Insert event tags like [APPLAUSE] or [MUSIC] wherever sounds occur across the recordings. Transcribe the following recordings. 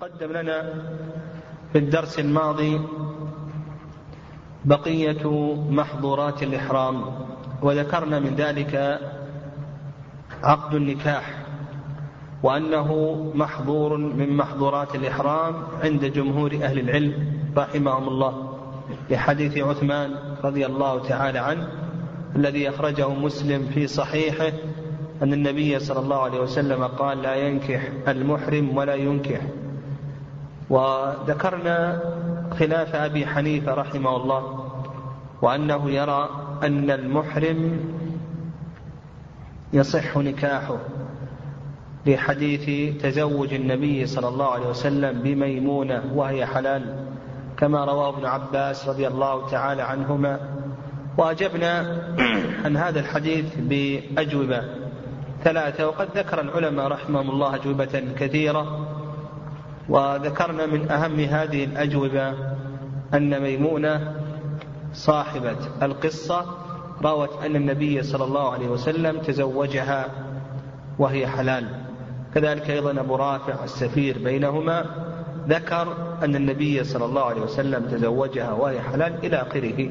تقدم لنا في الدرس الماضي بقية محظورات الإحرام وذكرنا من ذلك عقد النكاح وأنه محظور من محظورات الإحرام عند جمهور أهل العلم رحمهم الله لحديث عثمان رضي الله تعالى عنه الذي أخرجه مسلم في صحيحه أن النبي صلى الله عليه وسلم قال لا ينكح المحرم ولا ينكح وذكرنا خلاف أبي حنيفة رحمه الله وأنه يرى أن المحرم يصح نكاحه لحديث تزوج النبي صلى الله عليه وسلم بميمونة وهي حلال كما رواه ابن عباس رضي الله تعالى عنهما. وأجبنا عن هذا الحديث بأجوبة ثلاثة وقد ذكر العلماء رحمهم الله أجوبة كثيرة. وذكرنا من أهم هذه الأجوبة أن ميمونة صاحبة القصة روت أن النبي صلى الله عليه وسلم تزوجها وهي حلال. كذلك أيضا أبو رافع السفير بينهما ذكر أن النبي صلى الله عليه وسلم تزوجها وهي حلال إلى آخره.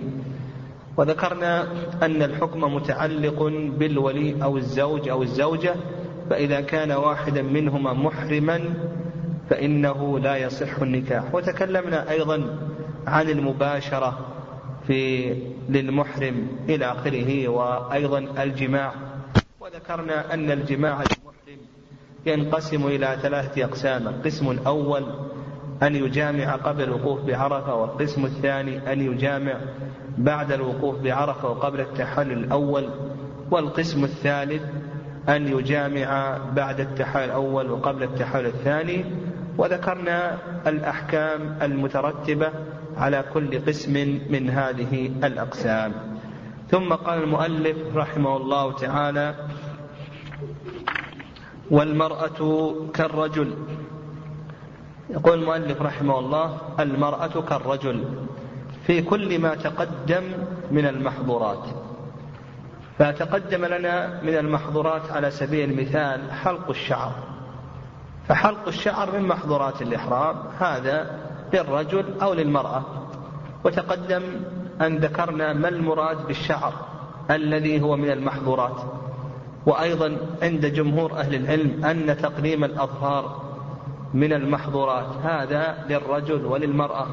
وذكرنا أن الحكم متعلق بالولي أو الزوج أو الزوجة فإذا كان واحدا منهما محرما فإنه لا يصح النكاح. وتكلمنا أيضا عن المباشرة في للمحرم إلى آخره وأيضا الجماع. وذكرنا أن الجماع للمحرم ينقسم إلى ثلاثة أقسام. القسم الأول أن يجامع قبل الوقوف بعرفة والقسم الثاني أن يجامع بعد الوقوف بعرفة وقبل التحلل الأول. والقسم الثالث أن يجامع بعد التحلل الأول وقبل التحلل الثاني. وذكرنا الأحكام المترتبة على كل قسم من هذه الأقسام. ثم قال المؤلف رحمه الله تعالى والمرأة كالرجل. يقول المؤلف رحمه الله المرأة كالرجل. في كل ما تقدم من المحظورات. فتقدم لنا من المحظورات على سبيل المثال حلق الشعر. فحلق الشعر من محظورات الإحرام هذا للرجل أو للمرأة. وتقدم أن ذكرنا ما المراد بالشعر الذي هو من المحظورات. وأيضا عند جمهور أهل العلم أن تقليم الأظفار من المحظورات هذا للرجل وللمرأة.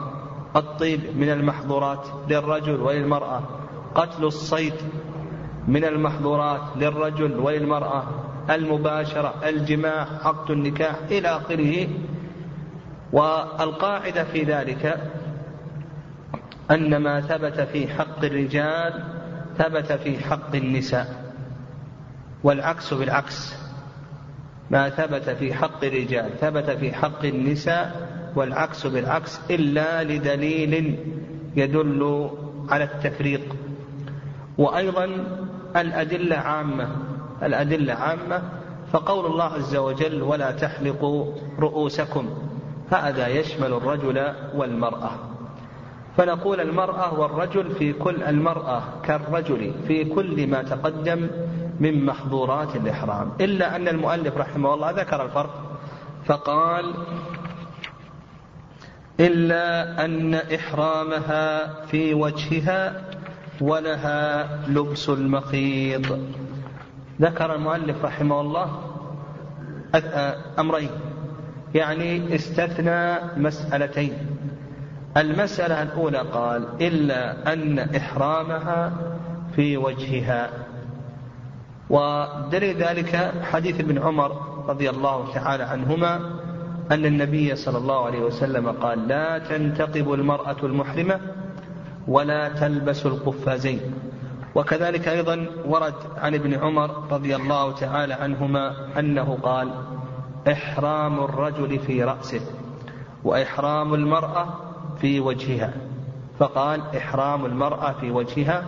الطيب من المحظورات للرجل وللمرأة. قتل الصيد من المحظورات للرجل وللمرأة. المباشرة الجماع عقد النكاح إلى آخره. والقاعدة في ذلك أن ما ثبت في حق الرجال ثبت في حق النساء والعكس بالعكس. ما ثبت في حق الرجال ثبت في حق النساء والعكس بالعكس إلا لدليل يدل على التفريق. وأيضا الأدلة عامة الأدلة عامة فقول الله عز وجل ولا تحلقوا رؤوسكم هذا يشمل الرجل والمرأة. فنقول المرأة والرجل في كل المرأة كالرجل في كل ما تقدم من محظورات الإحرام. إلا أن المؤلف رحمه الله ذكر الفرق فقال إلا أن إحرامها في وجهها ولها لبس المخيط. ذكر المؤلف رحمه الله أمرين. يعني استثنى مسألتين. المسألة الأولى قال إلا أن إحرامها في وجهها. ودليل ذلك حديث ابن عمر رضي الله تعالى عنهما أن النبي صلى الله عليه وسلم قال لا تنتقب المرأة المحرمة ولا تلبس القفازين. وكذلك أيضا ورد عن ابن عمر رضي الله تعالى عنهما أنه قال إحرام الرجل في رأسه وإحرام المرأة في وجهها. فقال إحرام المرأة في وجهها.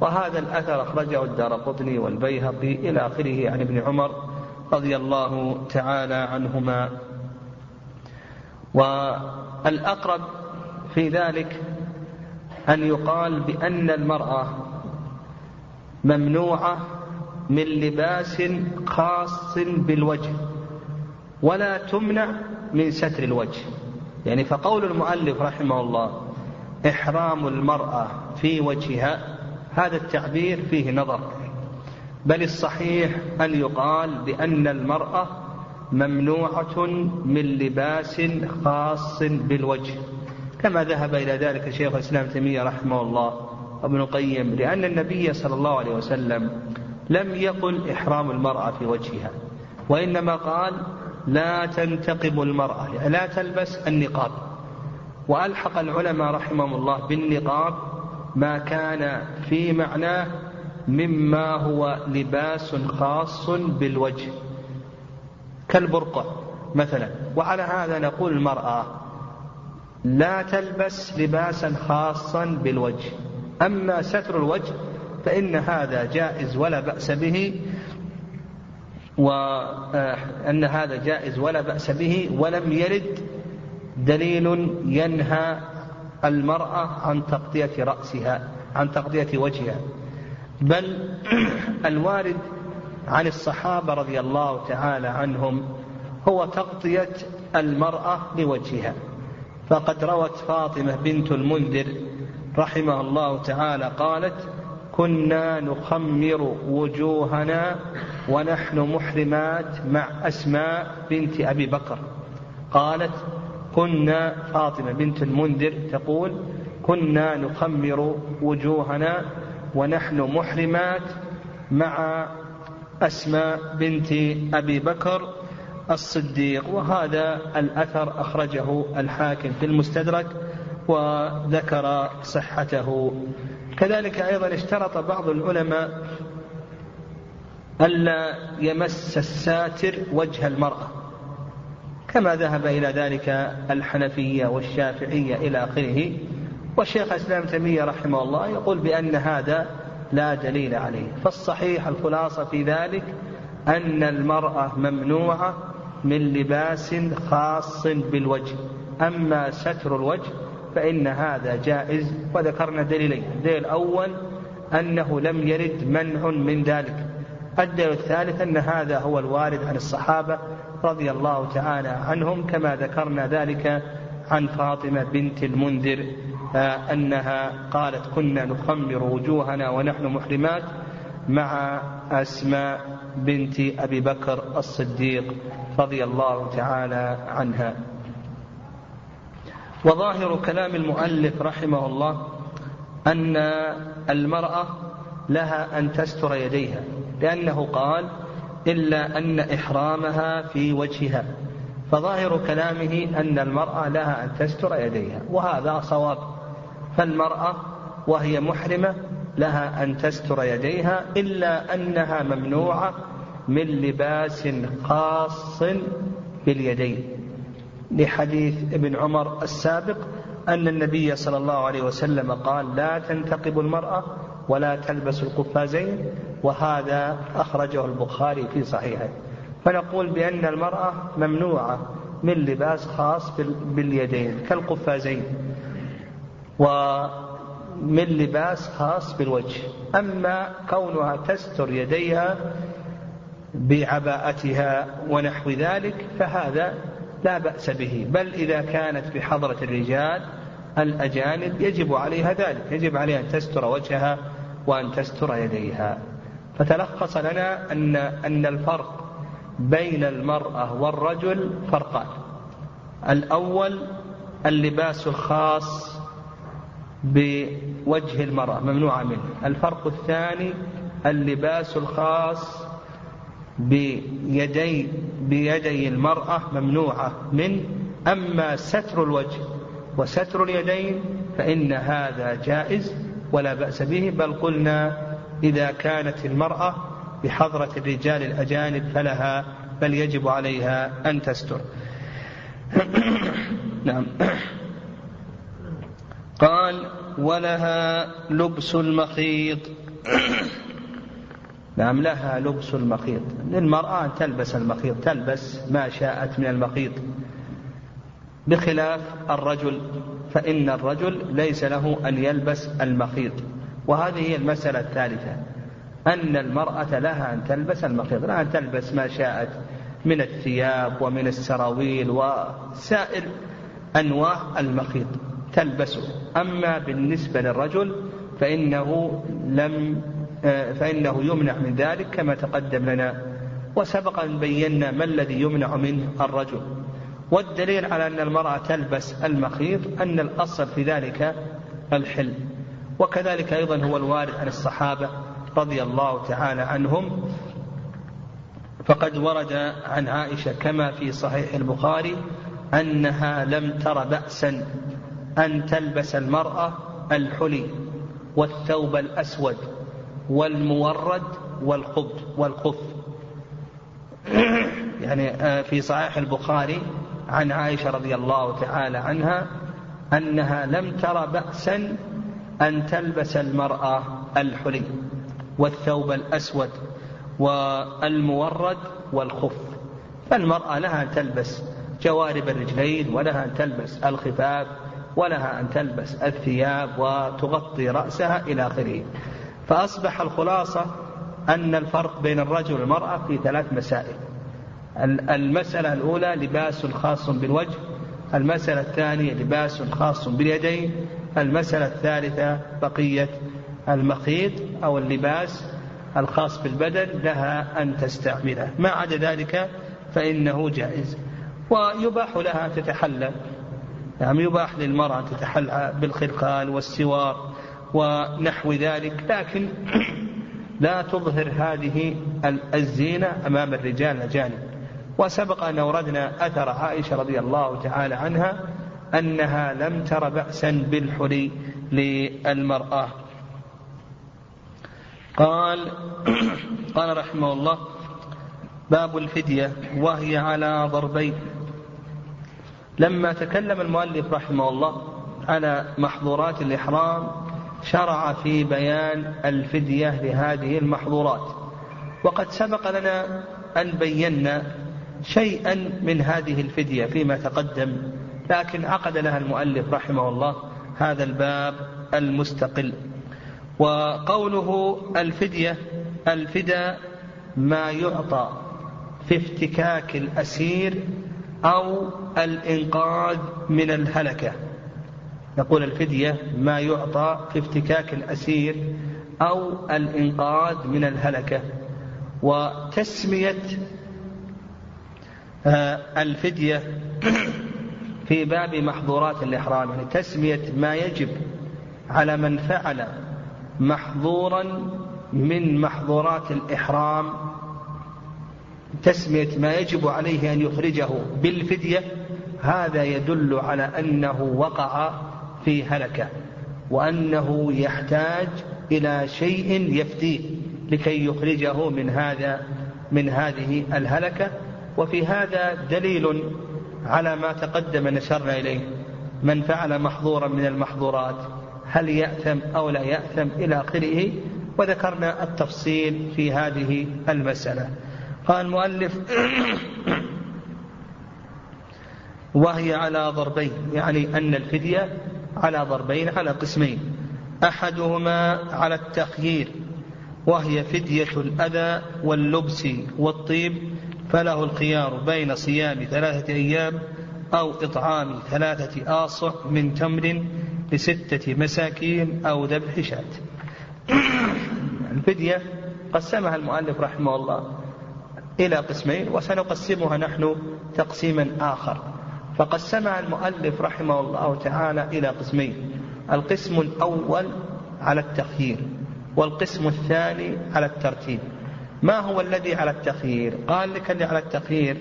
وهذا الأثر أخرجه الدار قطني والبيهقي إلى آخره عن ابن عمر رضي الله تعالى عنهما. والأقرب في ذلك أن يقال بأن المرأة ممنوعة من لباس خاص بالوجه ولا تمنع من ستر الوجه. يعني فقول المؤلف رحمه الله إحرام المرأة في وجهها هذا التعبير فيه نظر. بل الصحيح أن يقال بأن المرأة ممنوعة من لباس خاص بالوجه كما ذهب إلى ذلك شيخ الإسلام تيمية رحمه الله. وابن القيم لأن النبي صلى الله عليه وسلم لم يقل إحرام المرأة في وجهها وإنما قال لا تنتقب المرأة لا تلبس النقاب. وألحق العلماء رحمهم الله بالنقاب ما كان في معناه مما هو لباس خاص بالوجه كالبرقع مثلا. وعلى هذا نقول المرأة لا تلبس لباسا خاصا بالوجه. أما ستر الوجه فإن هذا جائز ولا بأس به وأن هذا جائز ولا بأس به ولم يرد دليل ينهى المرأة عن تغطية رأسها عن تغطية وجهها. بل [CLEARS THROAT] الوارد عن الصحابة رضي الله تعالى عنهم هو تغطية المرأة لوجهها فقد روت فاطمة بنت المنذر رحمه الله تعالى قالت كنا نخمر وجوهنا ونحن محرمات مع أسماء بنت أبي بكر. قالت كنا فاطمة بنت المنذر تقول كنا نخمر وجوهنا ونحن محرمات مع أسماء بنت أبي بكر الصديق. وهذا الأثر أخرجه الحاكم في المستدرك وذكر صحته. كذلك أيضا اشترط بعض العلماء ألا يمس الساتر وجه المرأة كما ذهب إلى ذلك الحنفية والشافعية إلى آخره. والشيخ الإسلام تيمية رحمه الله يقول بأن هذا لا دليل عليه. فالصحيح الخلاصة في ذلك أن المرأة ممنوعة من لباس خاص بالوجه أما ستر الوجه فإن هذا جائز وذكرنا دليلين. الدليل الأول أنه لم يرد منع من ذلك. الدليل الثالث أن هذا هو الوارد عن الصحابة رضي الله تعالى عنهم كما ذكرنا ذلك عن فاطمة بنت المنذر أنها قالت كنا نخمر وجوهنا ونحن محرمات مع أسماء بنت أبي بكر الصديق رضي الله تعالى عنها. وظاهر كلام المؤلف رحمه الله أن المرأة لها أن تستر يديها لأنه قال إلا أن إحرامها في وجهها. فظاهر كلامه أن المرأة لها أن تستر يديها وهذا صواب. فالمرأة وهي محرمة لها أن تستر يديها إلا أنها ممنوعة من لباس خاص باليدين لحديث ابن عمر السابق أن النبي صلى الله عليه وسلم قال لا تنتقب المرأة ولا تلبس القفازين وهذا أخرجه البخاري في صحيحه. فنقول بأن المرأة ممنوعة من لباس خاص باليدين كالقفازين ومن لباس خاص بالوجه. أما كونها تستر يديها بعباءتها ونحو ذلك فهذا لا بأس به بل إذا كانت بحضرة الرجال الأجانب يجب عليها ذلك يجب عليها أن تستر وجهها وأن تستر يديها. فتلخص لنا أن أن الفرق بين المرأة والرجل فرقان. الأول اللباس الخاص بوجه المرأة ممنوعة منه. الفرق الثاني اللباس الخاص بيدي بيدي المرأة ممنوعة من أما ستر الوجه وستر اليدين فإن هذا جائز ولا بأس به بل قلنا إذا كانت المرأة بحضرة الرجال الأجانب فلها بل يجب عليها أن تستر. [COUGHS] نعم. قال ولها لبس المخيط. [COUGHS] نعم لها لبس المخيط للمرأة أن تلبس المخيط تلبس ما شاءت من المخيط بخلاف الرجل فإن الرجل ليس له أن يلبس المخيط وهذه هي المسألة الثالثة. أن المرأة لها أن تلبس المخيط لا أن تلبس ما شاءت من الثياب ومن السراويل وسائر أنواع المخيط تلبسه. أما بالنسبة للرجل فإنه لم فإنه يمنع من ذلك كما تقدم لنا. وسبق أن بينا ما الذي يمنع منه الرجل. والدليل على أن المرأة تلبس المخيط أن الأصل في ذلك الحل. وكذلك أيضا هو الوارد عن الصحابة رضي الله تعالى عنهم. فقد ورد عن عائشة كما في صحيح البخاري أنها لم تر بأسا أن تلبس المرأة الحلي والثوب الأسود. والمورد والخب والخف. [COUGHS] يعني آه، في صحيح البخاري عن عائشة رضي الله تعالى عنها أنها لم تر بأسا أن تلبس المرأة الحلي والثوب الأسود والمورد والخف. فالمرأة لها أن تلبس جوارب الرجلين ولها أن تلبس الخفاف ولها أن تلبس الثياب وتغطي رأسها إلى آخره. فأصبح الخلاصة أن الفرق بين الرجل والمرأة في ثلاث مسائل. المسألة الأولى لباس خاص بالوجه المسألة الثانية لباس خاص باليدين المسألة الثالثة بقية المخيط أو اللباس الخاص بالبدن لها أن تستعمله. ما عدا ذلك فإنه جائز. ويباح لها أن تتحلى يعني يباح للمرأة أن تتحلى والسوار ونحو ذلك لكن [CLEARS THROAT] لا تظهر هذه الزينة أمام الرجال الأجانب. وسبق أن أوردنا أثر عائشة رضي الله تعالى عنها أنها لم تر بأسا بالحلي للمرأة. قال [CLEARS THROAT] قال رحمه الله باب الفدية وهي على ضربين. لما تكلم المؤلف رحمه الله على محظورات الإحرام شرع في بيان الفدية لهذه المحظورات. وقد سبق لنا أن بينا شيئا من هذه الفدية فيما تقدم لكن عقد لها المؤلف رحمه الله هذا الباب المستقل. وقوله الفدية الفدى ما يعطى في افتكاك الأسير أو الإنقاذ من الهلكة. نقول الفدية ما يعطى في افتكاك الأسير أو الإنقاذ من الهلكة. وتسمية آه، الفدية [CLEARS THROAT] في باب محظورات الإحرام يعني تسمية ما يجب على من فعل محظورا من محظورات الإحرام. تسمية ما يجب عليه أن يخرجه بالفدية هذا يدل على أنه وقع في هلكة وأنه يحتاج إلى شيء يفتيه لكي يخرجه من هذا من هذه الهلكة. وفي هذا دليل على ما تقدم نشرنا إليه. من فعل محظورا من المحظورات هل يأثم أو لا يأثم إلى آخره؟ وذكرنا التفصيل في هذه المسألة. قال المؤلف [CLEARS THROAT] وهي على ضربين يعني أن الفدية على ضربين على قسمين. أحدهما على التخيير وهي فدية الأذى واللبس والطيب فله الخيار بين صيام ثلاثة أيام أو إطعام ثلاثة آصع من تمر لستة مساكين أو ذبح شاة. الفدية قسمها المؤلف رحمه الله إلى قسمين وسنقسمها نحن تقسيما فقسمها المؤلف رحمه الله تعالى إلى قسمين. القسم الأول على التخيير والقسم الثاني على الترتيب. ما هو الذي على التخيير؟ قال لك اللي على التخيير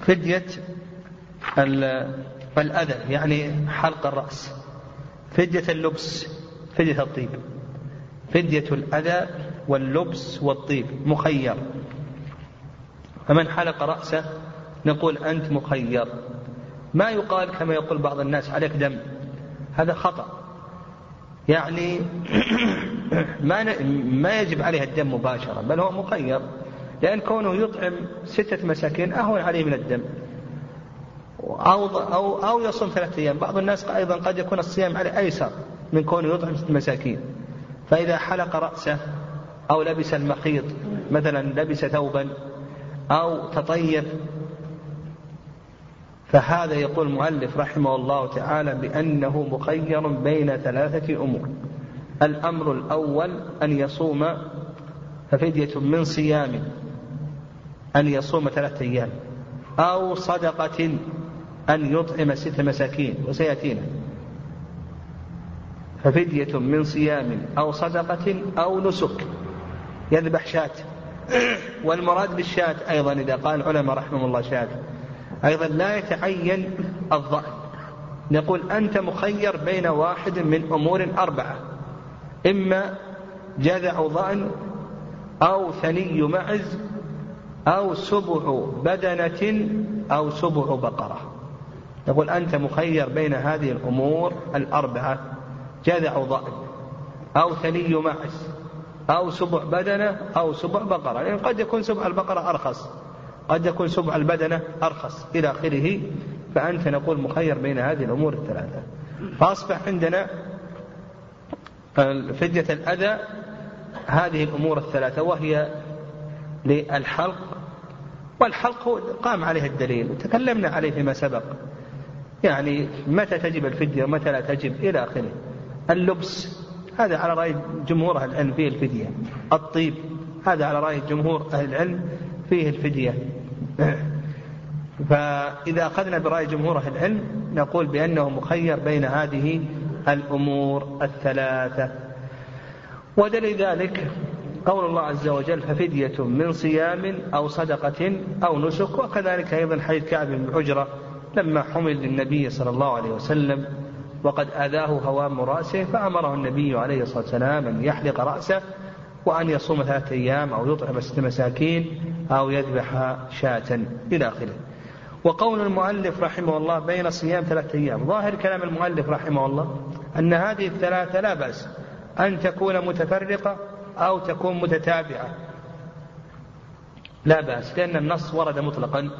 فدية الأذى يعني حلق الرأس. فدية اللبس فدية الطيب. فدية الأذى واللبس والطيب مخير. فمن حلق رأسه نقول أنت مخير. ما يقال كما يقول بعض الناس عليك دم. هذا خطأ. يعني [CLEARS THROAT] ما ما يجب عليه الدم مباشرة بل هو مخير. لأن كونه يطعم ستة مساكين أهون عليه من الدم. أو أو أو يصوم ثلاثة أيام. بعض الناس أيضا قد يكون الصيام عليه أيسر من كونه يطعم ستة مساكين. فإذا حلق رأسه أو لبس المخيط مثلا لبس ثوبا أو تطيب فهذا يقول المؤلف رحمه الله تعالى بأنه مخير بين ثلاثة أمور. الأمر الأول أن يصوم ففدية من صيام أن يصوم ثلاثة أيام أو صدقة أن يطعم ست مساكين وسيأتينا. ففدية من صيام أو صدقة أو نسك. يذبح شاة. والمراد بالشاة أيضا إذا قال العلماء رحمهم الله شاة. أيضا لا يتعين الظأن. نقول أنت مخير بين واحد من أمور أربعة. إما جذع ظأن أو ثني معز أو سبع بدنة أو سبع بقرة. نقول أنت مخير بين هذه الأمور الأربعة. جذع ظأن أو ثني معز أو سبع بدنة أو سبع بقرة. لأن يعني قد يكون سبع البقرة أرخص. قد يكون سبع البدنة أرخص إلى آخره فأنت نقول مخير بين هذه الأمور الثلاثة. فأصبح عندنا فدية الأذى هذه الأمور الثلاثة وهي للحلق. والحلق قام عليه الدليل وتكلمنا عليه فيما سبق. يعني متى تجب الفدية ومتى لا تجب إلى آخره. اللبس هذا على رأي جمهور أهل العلم فيه الفدية. الطيب هذا على رأي جمهور أهل العلم فيه الفدية. فإذا أخذنا برأي جمهور أهل العلم نقول بأنه مخير بين هذه الأمور الثلاثة. ودليل ذلك قول الله عز وجل ففدية من صيام أو صدقة أو نسك. وكذلك أيضا حديث كعب بن عجرة لما حمل للنبي صلى الله عليه وسلم وقد آذاه هوام رأسه فأمره النبي عليه الصلاة والسلام أن يحلق رأسه وأن يصوم ثلاثة أيام أو يطعم ست مساكين أو يذبح شاة إلى آخره. وقول المؤلف رحمه الله بين صيام ثلاثة أيام ظاهر كلام المؤلف رحمه الله أن هذه الثلاثة لا بأس أن تكون متفرقة أو تكون متتابعة. لا بأس لأن النص ورد مطلقا.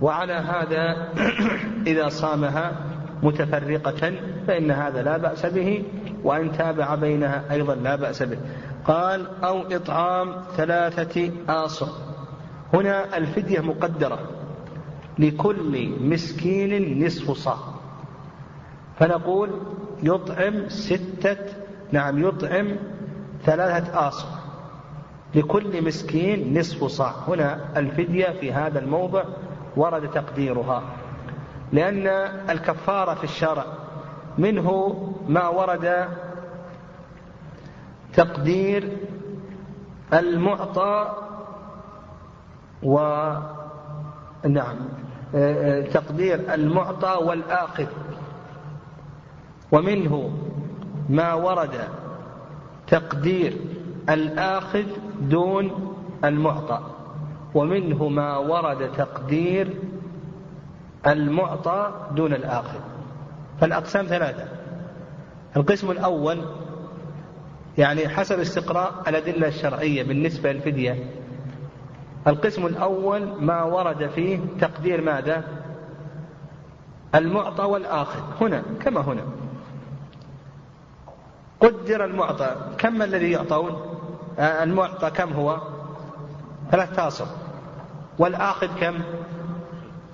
وعلى هذا [CLEARS THROAT] إذا صامها متفرقة فإن هذا لا بأس به وإن تابع بينها أيضا لا بأس به. قال أو إطعام ثلاثة آصر هنا الفدية مقدرة. لكل مسكين نصف صاع. فنقول يطعم ستة نعم يطعم ثلاثة آصر لكل مسكين نصف صاع. هنا الفدية في هذا الموضع ورد تقديرها. لأن الكفارة في الشرع منه ما ورد تقدير المعطى و نعم تقدير المعطى والآخذ. ومنه ما ورد تقدير الآخذ دون المعطى. ومنه ما ورد تقدير المعطى دون الآخذ. فالأقسام ثلاثة. القسم الأول يعني حسب استقراء الأدلة الشرعية بالنسبة للفدية. القسم الأول ما ورد فيه تقدير ماذا؟ المعطى والآخذ هنا كما هنا. قدر المعطى. كم الذي يعطون؟ آه، المعطى كم هو؟ ثلاثة آصر والآخذ كم؟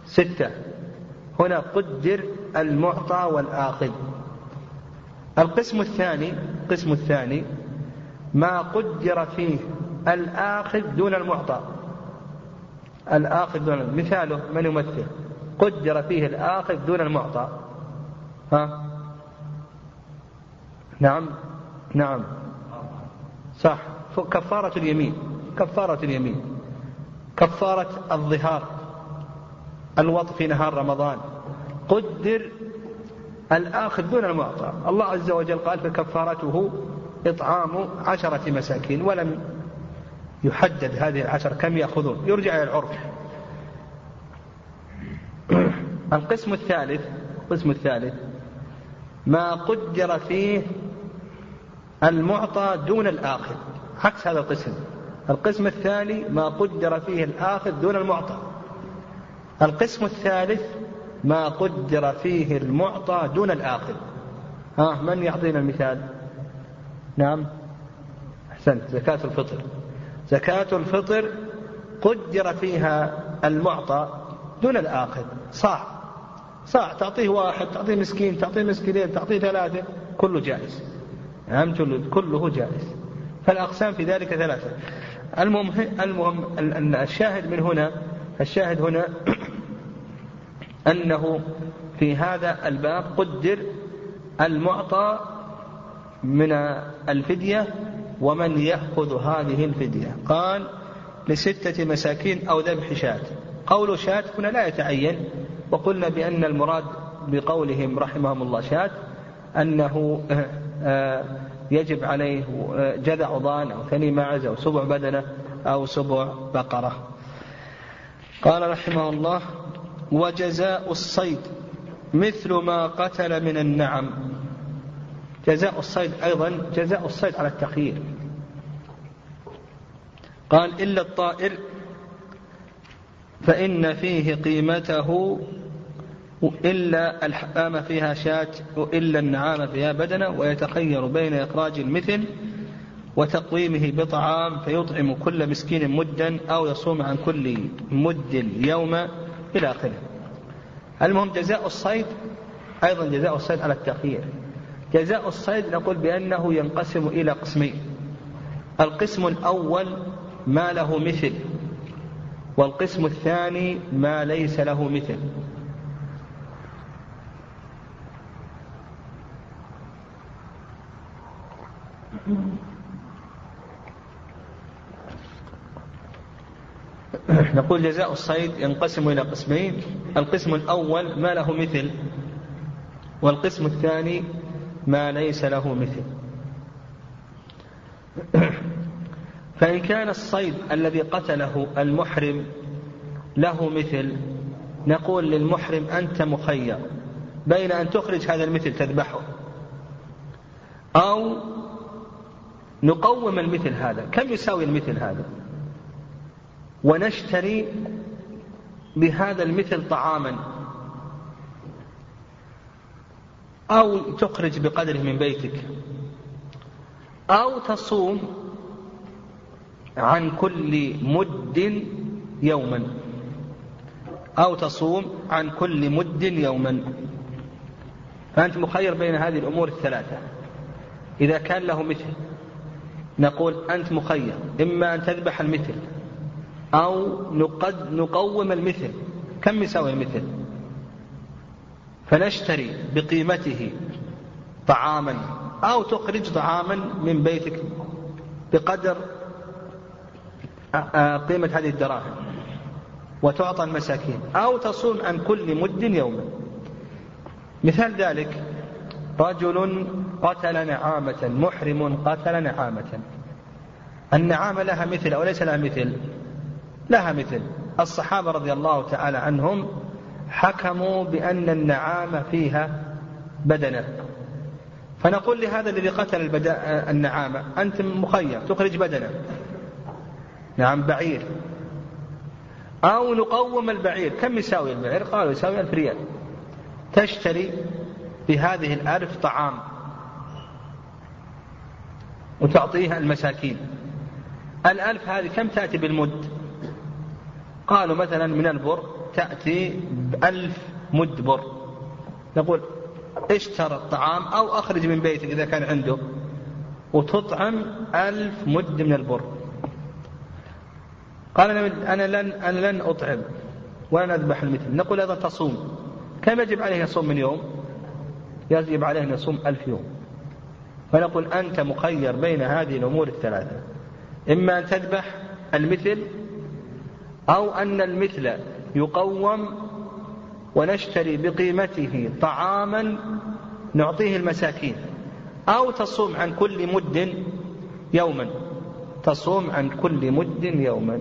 ستة. هنا قدر المعطى والآخذ القسم الثاني القسم الثاني ما قدر فيه الآخذ دون المعطى. الآخذ دون مثاله من يمثل؟ قدر فيه الآخذ دون المعطى. ها؟ نعم. نعم. صح. كفارة اليمين. كفارة اليمين. كفارة الظهار. الوط في نهار رمضان. قدر الآخذ دون المعطى. الله عز وجل قال فكفارته إطعام عشرة مساكين ولم يحدد هذه العشر كم يأخذون. يرجع إلى العرف. القسم الثالث القسم الثالث ما قدر فيه المعطى دون الآخذ. عكس هذا القسم. القسم الثاني ما قدر فيه الآخذ دون المعطى. القسم الثالث ما قدر فيه المعطى دون الآخذ ها من يعطينا المثال؟ نعم. أحسنت زكاة الفطر. زكاة الفطر قدر فيها المعطى دون الآخذ صاع. صاع تعطيه واحد تعطيه مسكين تعطيه مسكينين تعطيه ثلاثة كله جائز. نعم كله جائز. فالأقسام في ذلك ثلاثة. المهم المهم الشاهد من هنا الشاهد هنا أنه في هذا الباب قدر المعطى من الفدية ومن يأخذ هذه الفدية. قال لستة مساكين أو ذبح شاة. قول شاة هنا لا يتعين وقلنا بأن المراد بقولهم رحمهم الله شاة أنه آه، آه، يجب عليه آه، جذع ضان أو ثني معز أو سبع بدنة أو سبع بقرة. قال رحمه الله وجزاء الصيد مثل ما قتل من النعم. جزاء الصيد أيضا جزاء الصيد على التخيير. قال إلا الطائر فإن فيه قيمته إلا الحمامة فيها شاة وإلا النعام فيها بدنة ويتخير بين إخراج المثل وتقويمه بطعام فيطعم كل مسكين مدا أو يصوم عن كل مد يوما إلى آخره. المهم جزاء الصيد أيضا جزاء الصيد على التأخير. جزاء الصيد نقول بأنه ينقسم إلى قسمين. القسم الأول ما له مثل والقسم الثاني ما ليس له مثل. [COUGHS] نقول جزاء الصيد ينقسم إلى قسمين. القسم الأول ما له مثل والقسم الثاني ما ليس له مثل. [COUGHS] فإن كان الصيد الذي قتله المحرم له مثل نقول للمحرم أنت مخير بين أن تخرج هذا المثل تذبحه أو نقوم المثل هذا. كم يساوي المثل هذا؟ ونشتري بهذا المثل طعاما. أو تخرج بقدره من بيتك. أو تصوم عن كل مد يوما. أو تصوم عن كل مد يوما. فأنت مخير بين هذه الأمور الثلاثة. إذا كان له مثل نقول أنت مخير. إما أن تذبح المثل أو نقد نقوم المثل. كم يساوي المثل؟ فنشتري بقيمته طعاما أو تخرج طعاما من بيتك بقدر قيمة هذه الدراهم وتعطى المساكين أو تصوم عن كل مد يوما. مثال ذلك رجل قتل نعامة محرم قتل نعامة. النعامة لها مثل أو ليس لها مثل؟ لها مثل. الصحابة رضي الله تعالى عنهم حكموا بأن النعامة فيها بدنة. فنقول لهذا الذي قتل النعامة أنت مخير تخرج بدنة. نعم بعير. أو نقوم البعير. كم يساوي البعير؟ قالوا يساوي ألف ريال. تشتري بهذه الألف طعام. وتعطيها المساكين. الألف هذه كم تأتي بالمد؟ قالوا مثلا من البر تأتي بألف مد بر. نقول اشترى الطعام أو أخرج من بيتك إذا كان عنده وتطعم ألف مد من البر. قال أنا لن أنا لن أطعم ولن أذبح المثل. نقول أيضا تصوم. كم يجب عليه يصوم من يوم؟ يجب عليه أن يصوم ألف يوم. فنقول أنت مخير بين هذه الأمور الثلاثة. إما أن تذبح المثل أو أن المثل يقوم ونشتري بقيمته طعاما نعطيه المساكين أو تصوم عن كل مد يوما تصوم عن كل مد يوما.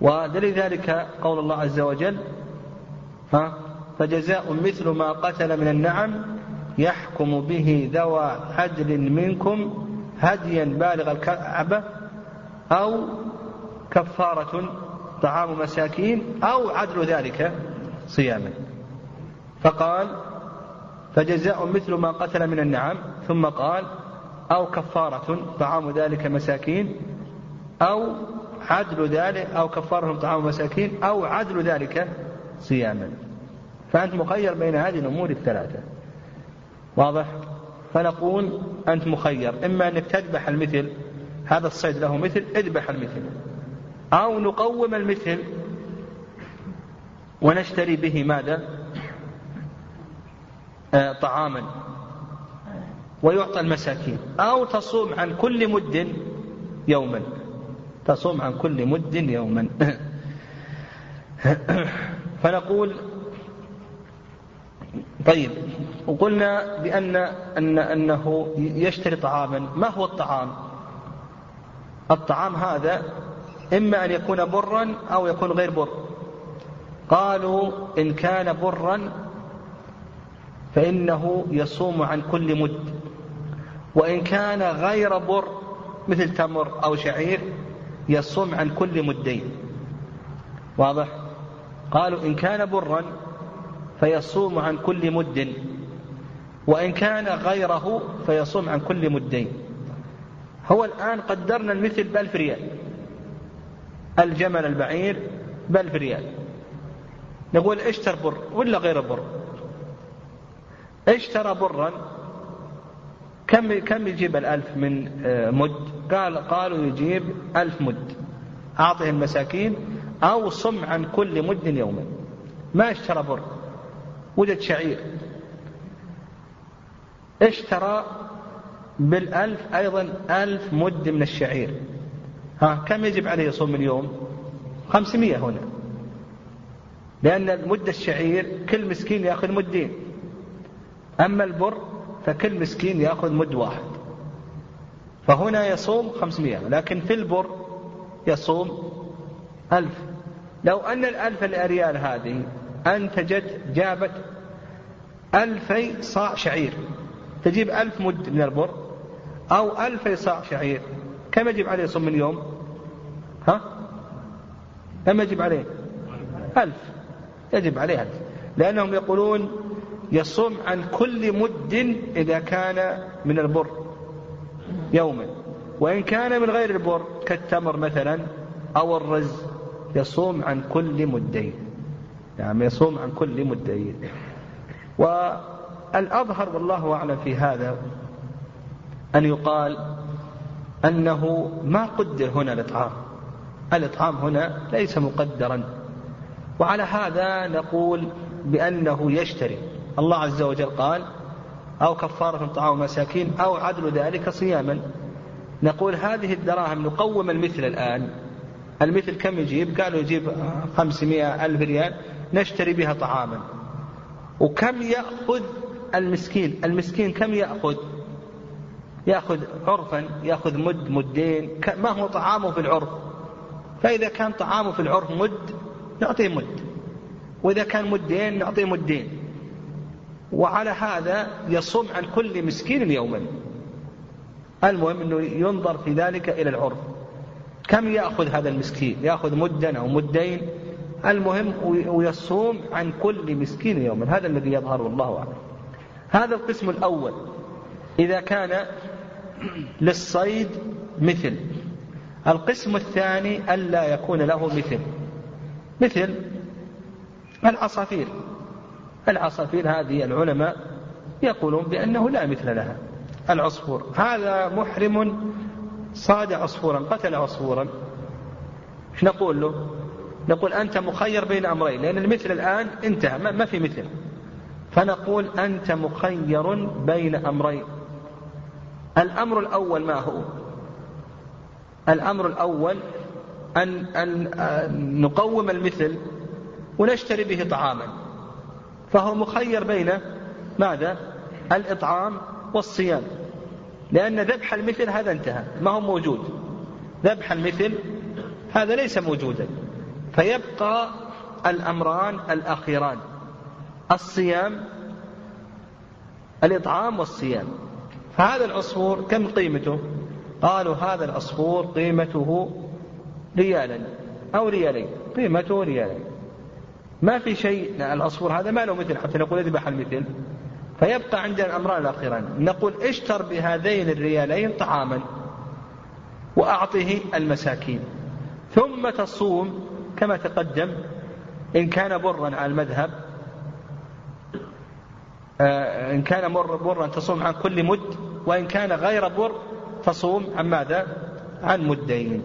ودليل ذلك قول الله عز وجل ها فجزاء مثل ما قتل من النعم يحكم به ذوى عدل منكم هديا بالغ الكعبة أو كفارة طعام مساكين أو عدل ذلك صياما. فقال فجزاء مثل ما قتل من النعم. ثم قال أو كفارة طعام ذلك مساكين أو عدل ذلك أو كفارهم طعام مساكين أو عدل ذلك صياما. فأنت مخير بين هذه الأمور الثلاثة. واضح؟ فنقول أنت مخير. إما أنك تذبح المثل هذا الصيد له مثل اذبح المثل. أو نقوم المثل ونشتري به ماذا؟ آه طعاما ويعطى المساكين. أو تصوم عن كل مد يوما. تصوم عن كل مد يوما. [COUGHS] فنقول طيب وقلنا بأن أن أنه يشتري طعاما. ما هو الطعام؟ الطعام هذا إما أن يكون برا أو يكون غير بر. قالوا إن كان برا فإنه يصوم عن كل مد. وإن كان غير بر مثل تمر أو شعير يصوم عن كل مدين. واضح؟ قالوا إن كان برا فيصوم عن كل مد. وإن كان غيره فيصوم عن كل مدين. هو الآن قدرنا المثل بألف ريال. الجمل البعير بألف ريال نقول اشتر بر ولا غير بر؟ اشترى برا. كم كم يجيب الألف من آه، مد؟ قال قالوا يجيب ألف مد. أعطه المساكين أو صم عن كل مد يوما. ما اشترى بر. وجد شعير. اشترى بالألف أيضا ألف مد من الشعير. ها كم يجب عليه يصوم اليوم؟ خمسمية هنا. لأن مد الشعير كل مسكين يأخذ مدين أما البر فكل مسكين يأخذ مد واحد. فهنا يصوم خمسمية لكن في البر يصوم ألف. لو أن الألف الأريال هذه أنتجت جابت ألفي صاع شعير. تجيب ألف مد من البر أو ألفي صاع شعير. كم يجب عليه يصوم من يوم ها؟ كم يجب عليه؟ ألف. يجب عليه ألف. لأنهم يقولون يصوم عن كل مد إذا كان من البر يوما. وإن كان من غير البر كالتمر مثلا أو الرز يصوم عن كل مدين. يعني يصوم عن كل مدين. والأظهر والله أعلم في هذا أن يقال أنه ما قدر هنا الإطعام. الإطعام هنا ليس مقدرا. وعلى هذا نقول بأنه يشتري. الله عز وجل قال أو كفارة طعام مساكين أو عدل ذلك صياما. نقول هذه الدراهم نقوم المثل الآن. المثل كم يجيب؟ قالوا يجيب خمسمائة ألف ريال. نشتري بها طعاما. وكم يأخذ المسكين؟ المسكين كم يأخذ؟ يأخذ عرفا يأخذ مد مدين ما هو طعامه في العرف؟ فإذا كان طعامه في العرف مد نعطيه مد. وإذا كان مدين نعطيه مدين. وعلى هذا يصوم عن كل مسكين يوما. المهم أنه ينظر في ذلك إلى العرف. كم يأخذ هذا المسكين؟ يأخذ مدا أو مدين؟ المهم ويصوم عن كل مسكين يوما. هذا الذي يظهر والله أعلم هذا القسم الأول. إذا كان للصيد مثل. القسم الثاني ألا يكون له مثل. مثل العصافير. العصافير هذه العلماء يقولون بأنه لا مثل لها. العصفور. هذا محرم صاد عصفورا قتل عصفورا. إيش نقول له؟ نقول أنت مخير بين أمرين لأن المثل الآن انتهى ما في مثل. فنقول أنت مخير بين أمرين. الأمر الأول ما هو؟ الأمر الأول أن, أن نقوم المثل ونشتري به طعاما. فهو مخير بين ماذا؟ الإطعام والصيام. لأن ذبح المثل هذا انتهى ما هو موجود. ذبح المثل هذا ليس موجودا. فيبقى الأمران الأخيران الصيام الإطعام والصيام. فهذا العصفور كم قيمته؟ قالوا هذا العصفور قيمته ريالا أو ريالين. قيمته ريالين. ما في شيء العصفور هذا ما له مثل حتى نقول اذبح المثل. فيبقى عندنا الأمران الأخيران. نقول اشتر بهذين الريالين طعاما وأعطه المساكين. ثم تصوم كما تقدم. إن كان برا على المذهب آه، إن كان مر برا تصوم عن كل مد وإن كان غير بر تصوم عن ماذا؟ عن مدين.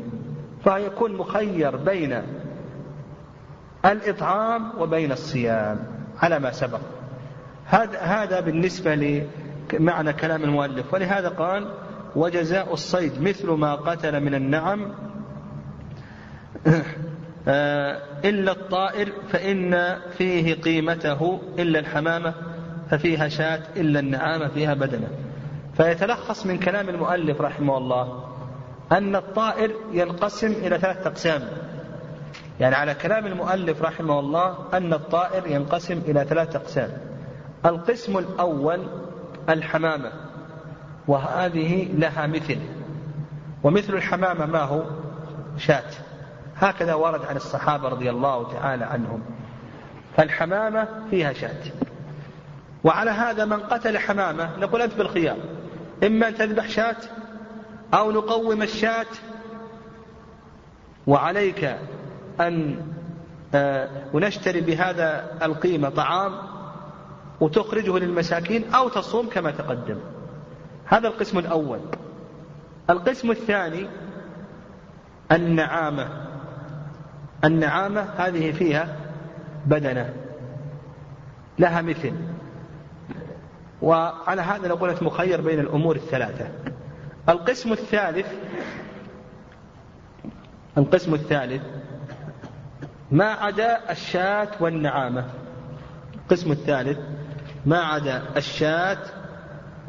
فيكون مخير بين الإطعام وبين الصيام على ما سبق. هذا هذا بالنسبة لمعنى كلام المؤلف. ولهذا قال وجزاء الصيد مثل ما قتل من النعم آه، إلا الطائر فإن فيه قيمته إلا الحمامة ففيها شاة إلا النعامة فيها بدنة. فيتلخص من كلام المؤلف رحمه الله أن الطائر ينقسم إلى ثلاثة أقسام. يعني على كلام المؤلف رحمه الله أن الطائر ينقسم إلى ثلاثة أقسام. القسم الأول الحمامة وهذه لها مثل. ومثل الحمامة ما هو؟ شاة. هكذا ورد عن الصحابة رضي الله تعالى عنهم. فالحمامة فيها شاة. وعلى هذا من قتل حمامة نقول أنت بالخيار. إما أن تذبح شاة أو نقوم الشاة. وعليك أن آه، ونشتري بهذا القيمة طعام وتخرجه للمساكين أو تصوم كما تقدم. هذا القسم الأول. القسم الثاني النعامة. النعامة هذه فيها بدنة لها مثل. وعلى هذا نقول مخير بين الأمور الثلاثة. القسم الثالث القسم الثالث ما عدا الشاة والنعامة. القسم الثالث ما عدا الشاة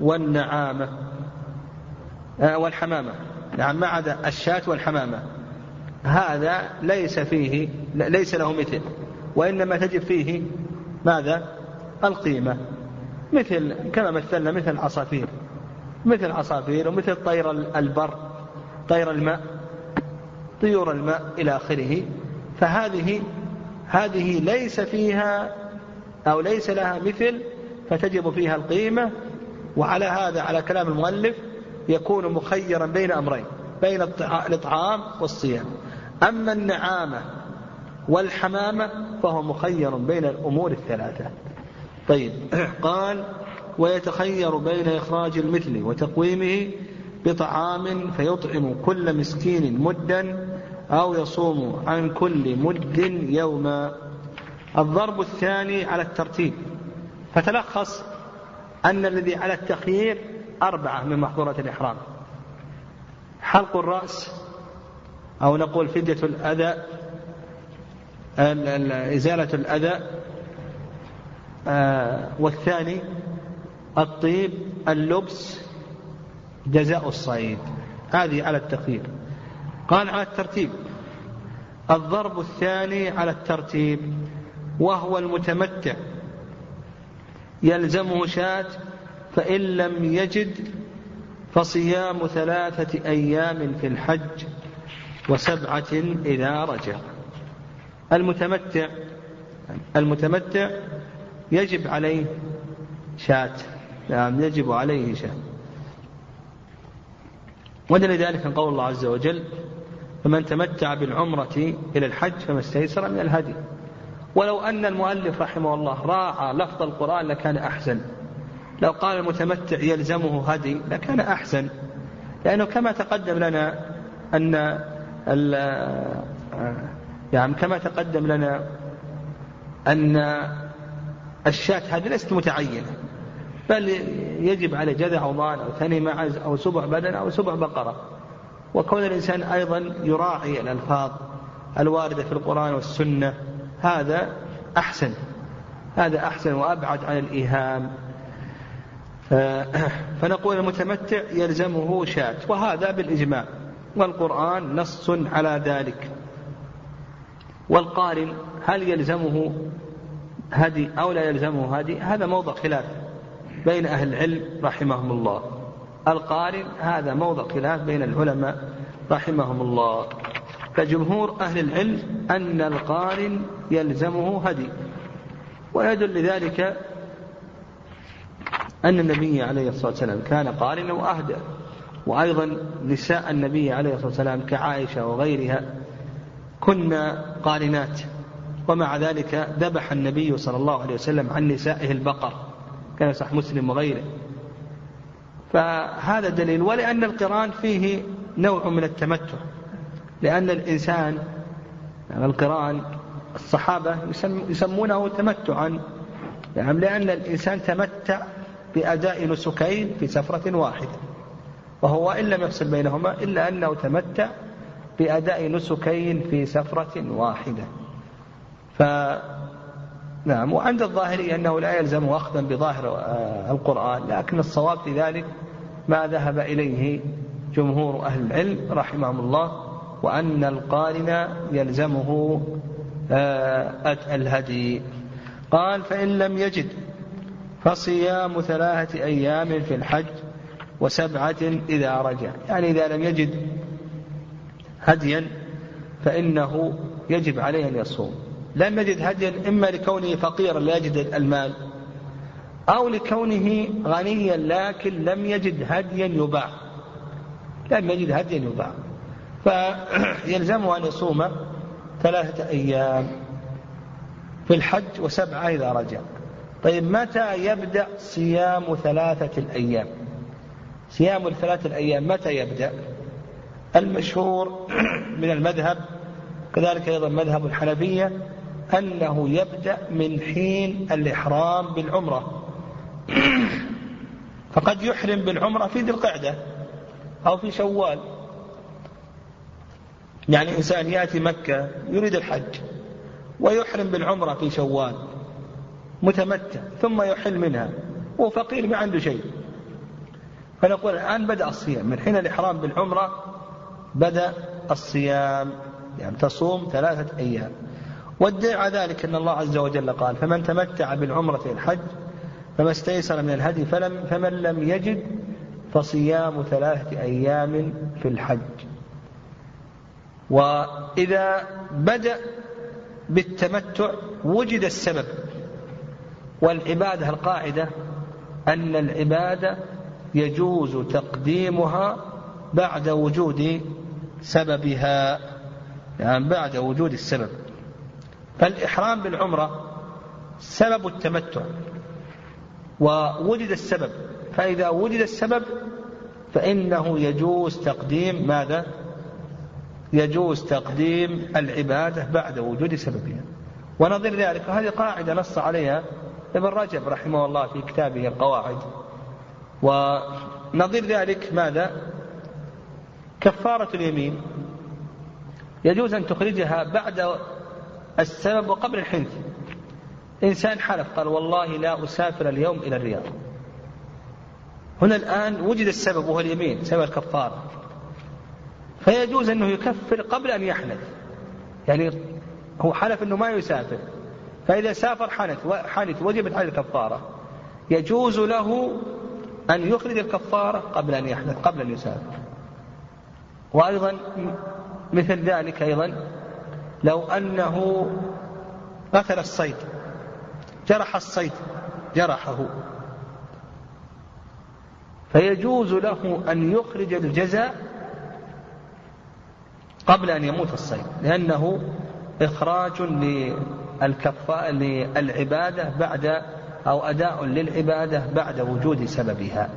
والنعامة. آه، والحمامة. نعم ما عدا الشاة والحمامة. هذا ليس فيه ليس له مثل. وإنما تجب فيه ماذا؟ القيمة. مثل كما مثلنا مثل العصافير مثل العصافير ومثل طير البر طير الماء طيور الماء إلى آخره. فهذه هذه ليس فيها أو ليس لها مثل فتجب فيها القيمة. وعلى هذا على كلام المؤلف يكون مخيرا بين أمرين بين الإطعام والصيام. أما النعامة والحمامة فهو مخير بين الأمور الثلاثة. طيب [CLEARS THROAT] قال ويتخير بين إخراج المثل وتقويمه بطعام فيطعم كل مسكين مدا أو يصوم عن كل مد يوما الضرب الثاني على الترتيب. فتلخص أن الذي على التخيير أربعة من محظورات الإحرام. حلق الرأس أو نقول فدية الأذى إزالة الأذى والثاني الطيب اللبس جزاء الصعيد. هذه على التخيير قال على الترتيب. الضرب الثاني على الترتيب وهو المتمتع. يلزمه شاة فإن لم يجد فصيام ثلاثة أيام في الحج وسبعة إذا رجع. المتمتع المتمتع يجب عليه شاة. نعم يجب عليه شاة. ودل ذلك قول الله عز وجل فمن تمتع بالعمرة إلى الحج فما استيسر من الهدي. ولو أن المؤلف رحمه الله راعى لفظ القرآن لكان أحسن. لو قال المتمتع يلزمه هدي لكان أحسن. لأنه كما تقدم لنا أن يعني كما تقدم لنا أن الشاة هذه ليست متعينة بل يجب عليه جذع أو ضان أو ثني معز أو سبع بدن أو سبع بقرة. وكون الإنسان أيضا يراعي الألفاظ الواردة في القرآن والسنة هذا أحسن هذا أحسن وأبعد عن الإيهام. [CLEARS THROAT] فنقول المتمتع يلزمه شاة وهذا بالإجماع. والقرآن نص على ذلك. والقارن هل يلزمه هدي أو لا يلزمه هدي هذا موضع خلاف بين أهل العلم رحمهم الله. القارن هذا موضع خلاف بين العلماء رحمهم الله. فجمهور أهل العلم أن القارن يلزمه هدي. ويدل لذلك أن النبي عليه الصلاة والسلام كان قارنا وأهدى. وأيضا نساء النبي عليه الصلاة والسلام كعائشة وغيرها كنا قارنات. ومع ذلك ذبح النبي صلى الله عليه وسلم عن نسائه البقر كان صح مسلم وغيره. فهذا دليل ولأن القرآن فيه نوع من التمتع لأن الإنسان يعني القرآن الصحابة يسمونه تمتعا يعني لأن الإنسان تمتع بأداء نسكين في سفرة واحدة وهو إن لم يفصل بينهما إلا أنه تمتع بأداء نسكين في سفرة واحدة. نعم وعند الظاهري أنه لا يلزم أخذا بظاهر آه، القرآن لكن الصواب في ذلك ما ذهب إليه جمهور أهل العلم رحمهم الله وأن القارن يلزمه آه، الهدي. قال فإن لم يجد فصيام ثلاثة أيام في الحج وسبعة إذا رجع. يعني إذا لم يجد هديا فإنه يجب عليه أن يصوم. لم يجد هديا إما لكونه فقيرا لا يجد المال أو لكونه غنيا لكن لم يجد هديا يباع. لم يجد هديا يباع. فيلزمه أن يصوم ثلاثة أيام في الحج وسبعة إذا رجع. طيب متى يبدأ صيام ثلاثة الأيام؟ صيام الثلاثة الأيام متى يبدأ؟ المشهور من المذهب كذلك أيضا مذهب الحنفية أنه يبدأ من حين الإحرام بالعمرة. [CLEARS THROAT] فقد يحرم بالعمرة في ذي القعدة أو في شوال. يعني إنسان يأتي مكة يريد الحج ويحرم بالعمرة في شوال متمتع ثم يحل منها هو فقير ما عنده شيء. فنقول الآن بدأ الصيام من حين الإحرام بالعمرة بدأ الصيام. يعني تصوم ثلاثة أيام. وادعى ذلك أن الله عز وجل قال فمن تمتع بالعمرة الحج فما استيسر من الهدي فلم فمن لم يجد فصيام ثلاثة أيام في الحج. وإذا بدأ بالتمتع وجد السبب والعبادة القاعدة أن العبادة يجوز تقديمها بعد وجود سببها يعني بعد وجود السبب. فالإحرام بالعمرة سبب التمتع ووجد السبب فإذا وجد السبب فإنه يجوز تقديم ماذا؟ يجوز تقديم العبادة بعد وجود سببها ونظير ذلك هذه قاعدة نص عليها ابن رجب رحمه الله في كتابه القواعد ونظير ذلك ماذا؟ كفارة اليمين يجوز أن تخرجها بعد السبب وقبل الحنث. إنسان حلف قال والله لا أسافر اليوم إلى الرياض. هنا الآن وجد السبب وهو اليمين سبب الكفارة فيجوز أنه يكفر قبل أن يحنث يعني هو حلف أنه ما يسافر. فإذا سافر حنث حنث وجبت عليه الكفارة. يجوز له أن يخرج الكفارة قبل أن يحنث قبل أن يسافر. وأيضا مثل ذلك أيضا لو أنه قتل الصيد جرح الصيد جرحه. فيجوز له أن يخرج الجزاء قبل أن يموت الصيد لأنه إخراج للكفاء للعبادة بعد أو أداء للعبادة بعد وجود سببها.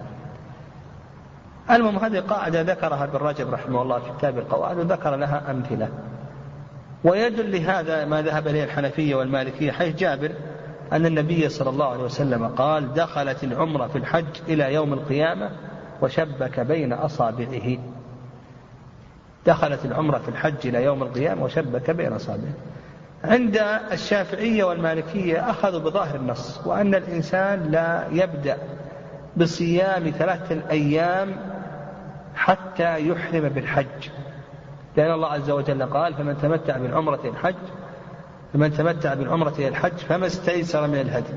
المهم هذه قاعدة ذكرها ابن رجب رحمه الله في كتاب القواعد وذكر لها أمثلة. ويدل لهذا ما ذهب إليه الحنفية والمالكية حيث جابر أن النبي صلى الله عليه وسلم قال دخلت العمرة في الحج إلى يوم القيامة وشبك بين أصابعه. دخلت العمرة في الحج إلى يوم القيامة وشبك بين أصابعه. عند الشافعية والمالكية أخذوا بظاهر النص وأن الإنسان لا يبدأ بصيام ثلاثة أيام حتى يحرم بالحج. لأن الله عز وجل قال فمن تمتع بالعمرة إلى الحج فمن تمتع بالعمرة إلى الحج فما استيسر من الهدي.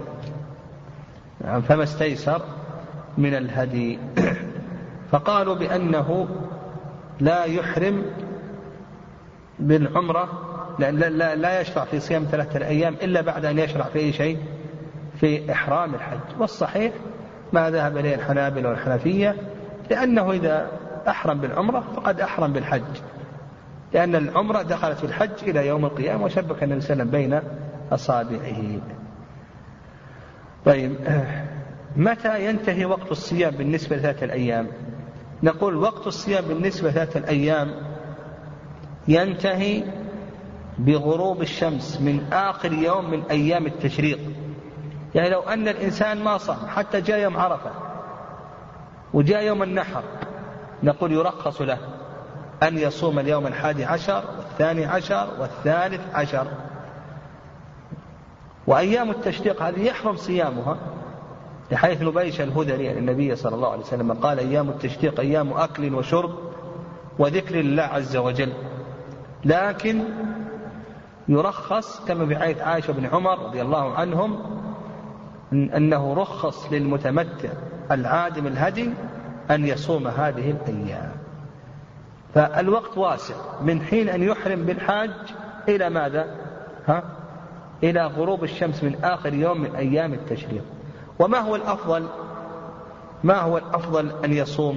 نعم فما استيسر من الهدي. [CLEARS THROAT] فقالوا بأنه لا يحرم بالعمرة لا, لا, لا يشرع في صيام ثلاثة أيام إلا بعد أن يشرع في أي شيء في إحرام الحج. والصحيح ما ذهب إليه الحنابلة والحنفية لأنه إذا أحرم بالعمرة فقد أحرم بالحج. لأن العمرة دخلت في الحج إلى يوم القيامة وشبك النبي صلى الله عليه وسلم بين أصابعه. طيب متى ينتهي وقت الصيام بالنسبة لثلاثة الأيام؟ نقول وقت الصيام بالنسبة لثلاثة الأيام ينتهي بغروب الشمس من آخر يوم من أيام التشريق. يعني لو أن الإنسان ما صام حتى جاء يوم عرفة وجاء يوم النحر نقول يرخص له. أن يصوم اليوم الحادي عشر والثاني عشر والثالث عشر. وأيام التشريق هذه يحرم صيامها لحيث نبيش الهذلي عن النبي صلى الله عليه وسلم. قال أيام التشريق أيام أكل وشرب وذكر لله عز وجل. لكن يرخص كما في حديث عائشة بن عمر رضي الله عنهم أنه رخص للمتمتع العادم الهدي أن يصوم هذه الأيام. فالوقت واسع. من حين أن يحرم بالحاج إلى ماذا؟ ها؟ إلى غروب الشمس من آخر يوم من أيام التشريق. وما هو الأفضل؟ ما هو الأفضل أن يصوم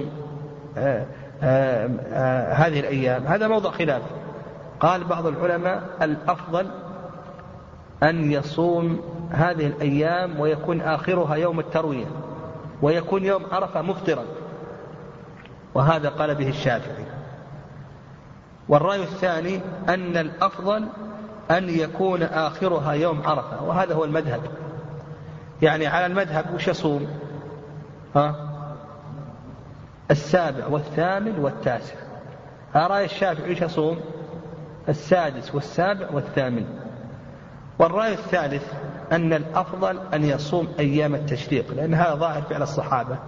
آآ آآ آآ هذه الأيام؟ هذا موضع خلاف. قال بعض العلماء الأفضل أن يصوم هذه الأيام ويكون آخرها يوم التروية ويكون يوم عرفة مفطرا وهذا قال به الشافعي. والرأي الثاني أن الأفضل أن يكون آخرها يوم عرفة وهذا هو المذهب. يعني على المذهب وش يصوم؟ ها؟ السابع والثامن والتاسع. رأي الشافعي وش يصوم؟ السادس والسابع والثامن. والرأي الثالث أن الأفضل أن يصوم أيام التشريق لأن هذا ظاهر فعل الصحابة.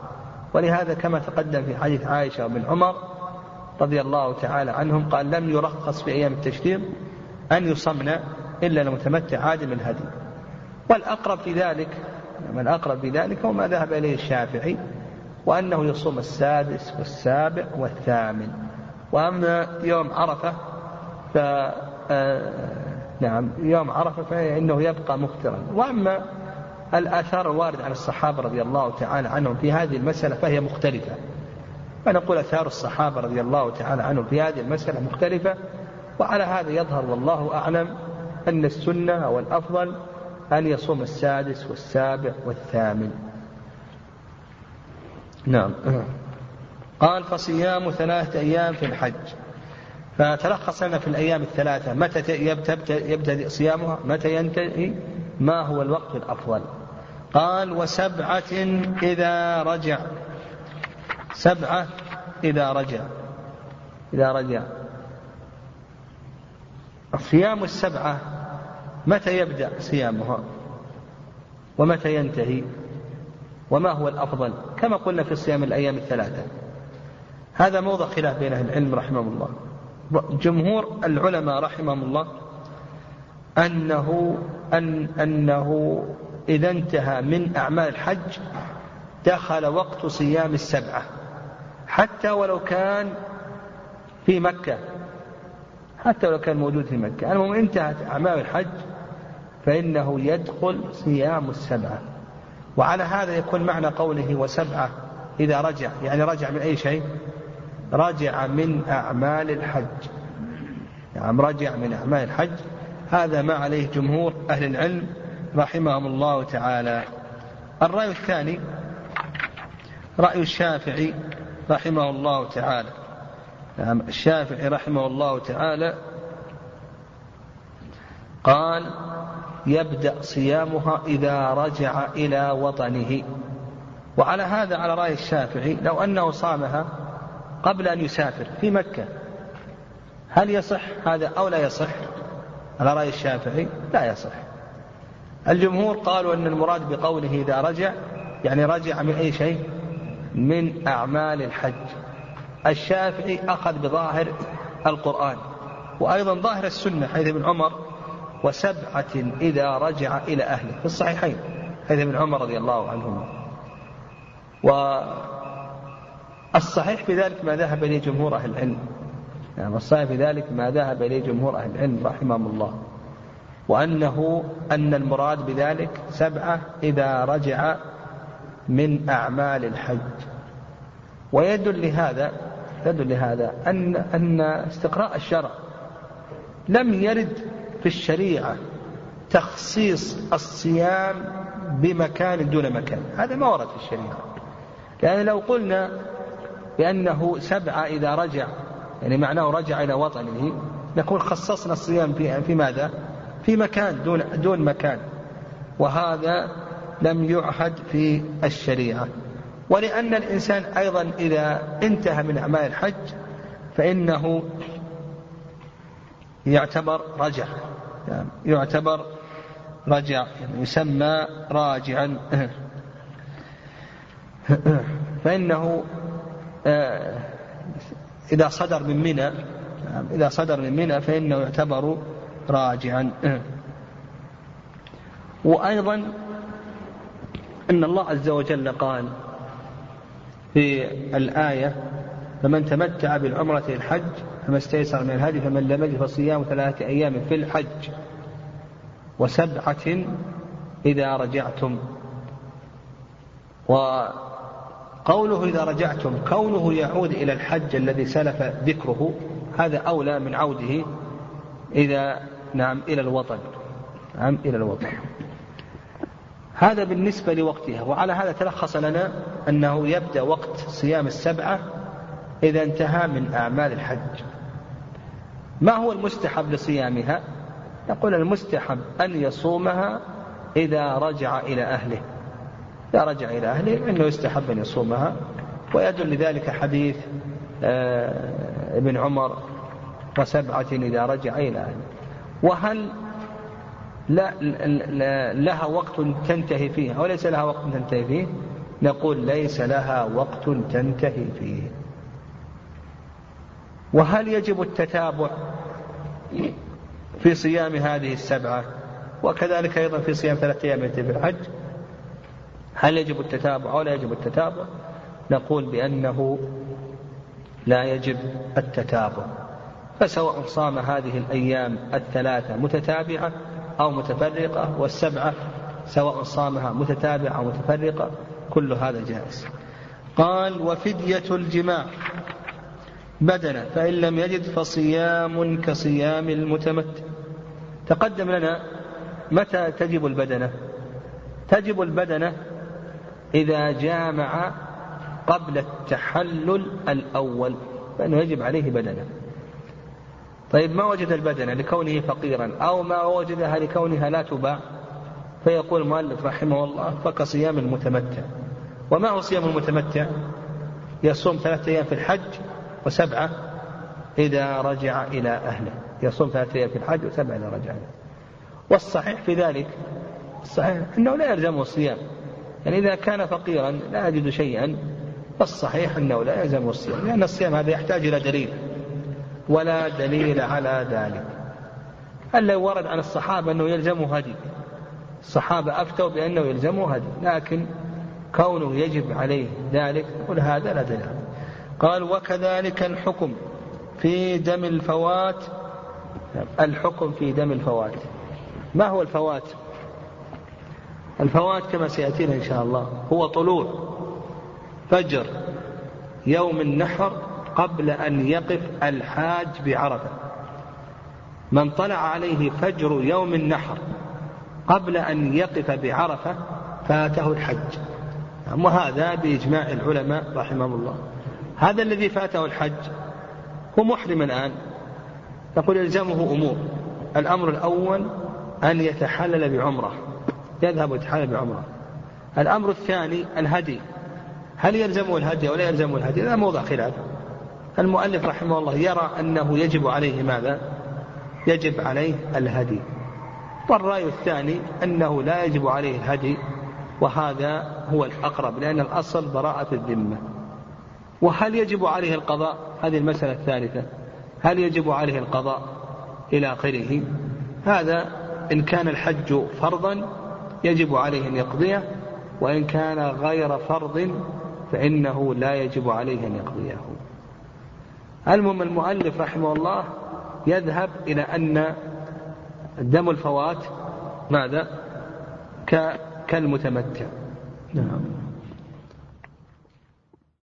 ولهذا كما تقدم في حديث عائشة وابن عمر رضي الله تعالى عنهم قال لم يرخص في أيام التشريق أن يصمن إلا المتمتع عادم الهدي. والأقرب في ذلك من الأقرب في ذلك هو ما ذهب إليه الشافعي وأنه يصوم السادس والسابع والثامن. وأما يوم عرفة ف آه، نعم يوم عرفة فإنه يبقى مفترا وأما الآثار الواردة عن الصحابة رضي الله تعالى عنهم في هذه المسألة فهي مختلفة. فنقول آثار الصحابة رضي الله تعالى عنهم في هذه المسألة مختلفة وعلى هذا يظهر والله أعلم أن السنة أو الأفضل أن يصوم السادس والسابع والثامن. نعم. قال فصيام ثلاثة أيام في الحج. فتلخص لنا في الأيام الثلاثة متى يبتدئ صيامها؟ متى ينتهي؟ ما هو الوقت الأفضل؟ قال وسبعة إذا رجع. سبعة إذا رجع. إذا رجع. الصيام السبعة متى يبدأ صيامها ومتى ينتهي؟ وما هو الأفضل؟ كما قلنا في صيام الأيام الثلاثة. هذا موضع خلاف بين أهل العلم رحمهم الله. جمهور العلماء رحمهم الله أنه أن أنه إذا انتهى من أعمال الحج دخل وقت صيام السبعة. حتى ولو كان في مكة. حتى ولو كان موجود في مكة. المهم انتهت أعمال الحج فإنه يدخل صيام السبعة. وعلى هذا يكون معنى قوله وسبعة إذا رجع. يعني رجع من أي شيء؟ رجع من أعمال الحج. نعم رجع من أعمال الحج. هذا ما عليه جمهور أهل العلم رحمهم الله تعالى. الرأي الثاني رأي الشافعي رحمه الله تعالى. نعم الشافعي رحمه الله تعالى قال يبدأ صيامها إذا رجع إلى وطنه. وعلى هذا على رأي الشافعي لو أنه صامها قبل أن يسافر في مكة هل يصح هذا أو لا يصح؟ على رأي الشافعي لا يصح. الجمهور قالوا أن المراد بقوله إذا رجع يعني رجع من أي شيء؟ من أعمال الحج. الشافعي أخذ بظاهر القرآن وأيضا ظاهر السنة حيث ابن عمر وسبعة إذا رجع إلى أهله في الصحيحين حيث ابن عمر رضي الله عنهما. والصحيح في ذلك ما ذهب إليه جمهور أهل العلم. يعني الصحيح في ذلك ما ذهب إليه جمهور أهل العلم رحمهم الله. وأنه أن المراد بذلك سبعة إذا رجع من أعمال الحج. ويدل لهذا يدل لهذا أن أن استقراء الشرع لم يرد في الشريعة تخصيص الصيام بمكان دون مكان. هذا ما ورد في الشريعة. لأن لو قلنا بأنه سبعة إذا رجع يعني معناه رجع إلى وطنه نكون خصصنا الصيام في في ماذا؟ في مكان دون دون مكان. وهذا لم يعهد في الشريعة. ولأن الإنسان أيضا إذا انتهى من أعمال الحج فإنه يعتبر رجع. يعني يعتبر رجع يعني يسمى راجعا. فإنه آه، إذا صدر من منى إذا صدر من منى فإنه يعتبر راجعا. وأيضا أن الله عز وجل قال في الآية فمن تمتع بالعمرة الحج فما استيسر من الهدي فمن لم يجد فصيام ثلاثة أيام في الحج وسبعة إذا رجعتم. وقوله إذا رجعتم كونه يعود إلى الحج الذي سلف ذكره هذا أولى من عوده إذا نعم إلى الوطن. نعم إلى الوطن. هذا بالنسبة لوقتها. وعلى هذا تلخص لنا أنه يبدأ وقت صيام السبعة إذا انتهى من أعمال الحج. ما هو المستحب لصيامها؟ يقول المستحب أن يصومها إذا رجع إلى أهله. إذا رجع إلى أهله إنه يستحب أن يصومها. ويدل لذلك حديث آه، ابن عمر وسبعة إذا رجع إلى أهله. وهل لا لها وقت تنتهي فيه أو ليس لها وقت تنتهي فيه؟ نقول ليس لها وقت تنتهي فيه. وهل يجب التتابع في صيام هذه السبعة؟ وكذلك أيضا في صيام ثلاثة أيام في الحج. هل يجب التتابع أو لا يجب التتابع؟ نقول بأنه لا يجب التتابع. فسواء صام هذه الأيام الثلاثة متتابعة أو متفرقة والسبعة سواء صامها متتابعة أو متفرقة كل هذا جائز. قال وفدية الجماع. بدنة فإن لم يجد فصيام كصيام المتمتع. تقدم لنا متى تجب البدنة. تجب البدنة إذا جامع قبل التحلل الأول فإنه يجب عليه بدنة. طيب ما وجد البدنة لكونه فقيرا؟ أو ما وجدها لكونها لا تباع؟ فيقول المؤلف رحمه الله فكصيام المتمتع. وما هو صيام المتمتع؟ يصوم ثلاثة أيام في الحج وسبعة إذا رجع إلى أهله. يصوم ثلاثة أيام في الحج وسبعة إذا رجع إلى والصحيح في ذلك الصحيح أنه لا يلزمه الصيام. يعني إذا كان فقيرا لا يجد شيئا فالصحيح أنه لا يلزمه الصيام لأن الصيام هذا يحتاج إلى دليل. ولا دليل على ذلك. ألا ورد عن الصحابة أنه يلزمه هدي. الصحابة أفتوا بأنه يلزمه هدي لكن كونه يجب عليه ذلك يقول هذا لا دليل قال وكذلك الحكم في دم الفوات. الحكم في دم الفوات. ما هو الفوات؟ الفوات كما سيأتينا إن شاء الله هو طلوع فجر يوم النحر قبل أن يقف الحاج بعرفة. من طلع عليه فجر يوم النحر قبل أن يقف بعرفة فاته الحج. وهذا بإجماع العلماء رحمهم الله. هذا الذي فاته الحج هو محرم الآن. نقول يلزمه أمور. الأمر الأول أن يتحلل بعمرة. يذهب ويتحلل بعمرة. الأمر الثاني الهدي. هل يلزمه الهدي أو لا يلزمه الهدي؟ هذا موضع خلاف. المؤلف رحمه الله يرى أنه يجب عليه ماذا؟ يجب عليه الهدي. والرأي الثاني أنه لا يجب عليه الهدي وهذا هو الأقرب لأن الأصل براءة الذمة. وهل يجب عليه القضاء؟ هذه المسألة الثالثة. هل يجب عليه القضاء إلى آخره؟ هذا إن كان الحج فرضا يجب عليه أن يقضيه وإن كان غير فرض فإنه لا يجب عليه أن يقضيه. المهم المؤلف رحمه الله يذهب إلى أن دم الفوات ماذا؟ كالمتمتع. نعم.